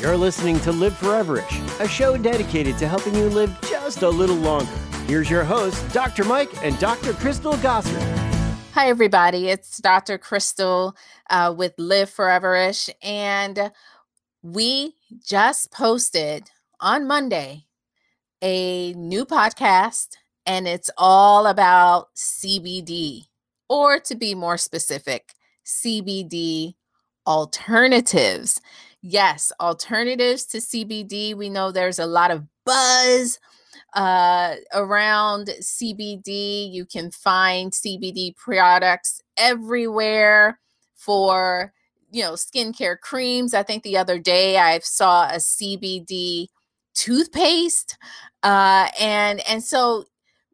You're listening to Live Foreverish, a show dedicated to helping you live just a little longer. Here's your host, Dr. Mike and Dr. Crystal Gossard. Hi, everybody. It's Dr. Crystal uh, with Live Foreverish. And we just posted on Monday a new podcast, and it's all about CBD, or to be more specific, CBD alternatives. Yes, alternatives to CBD. We know there's a lot of buzz uh, around CBD. You can find CBD products everywhere for you know skincare creams. I think the other day I saw a CBD toothpaste, uh, and and so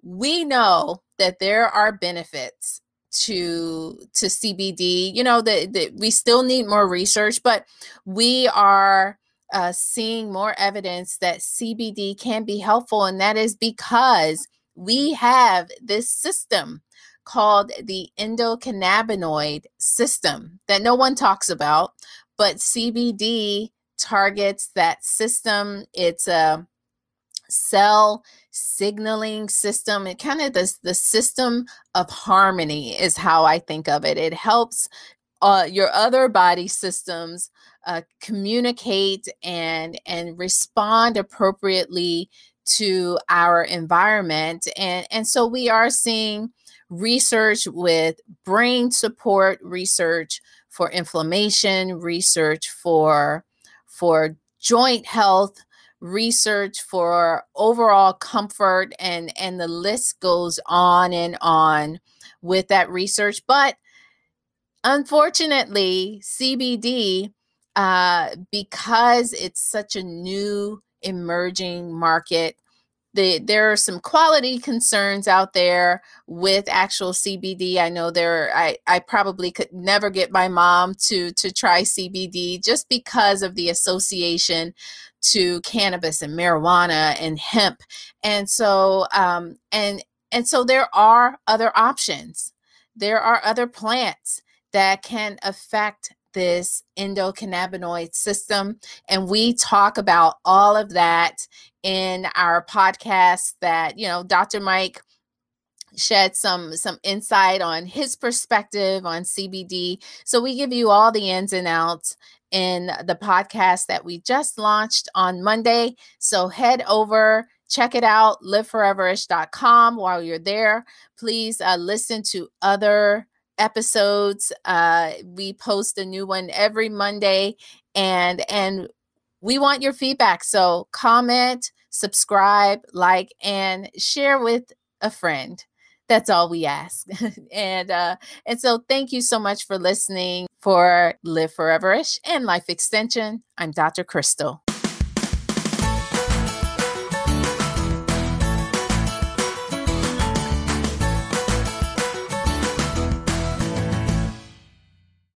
we know that there are benefits to to CBD. You know that we still need more research, but we are uh, seeing more evidence that CBD can be helpful, and that is because we have this system called the endocannabinoid system that no one talks about, but CBD targets that system. It's a cell signaling system. It kind of the, the system of harmony is how I think of it. It helps uh, your other body systems uh, communicate and and respond appropriately to our environment and and so we are seeing research with brain support research for inflammation research for for joint health research for overall comfort and and the list goes on and on with that research. But unfortunately cbd uh, because it's such a new emerging market the, there are some quality concerns out there with actual CBD. I know there I, I probably could never get my mom to to try CBD just because of the association to cannabis and marijuana and hemp. And so um and and so there are other options. There are other plants that can affect this endocannabinoid system. And we talk about all of that in our podcast that, you know, Dr. Mike shed some some insight on his perspective on CBD. So we give you all the ins and outs in the podcast that we just launched on Monday. So head over, check it out, liveforeverish.com while you're there. Please uh, listen to other episodes. Uh, we post a new one every Monday, and and we want your feedback. So comment, subscribe, like, and share with a friend. That's all we ask. and uh, and so thank you so much for listening for Live Foreverish and Life Extension. I'm Dr. Crystal.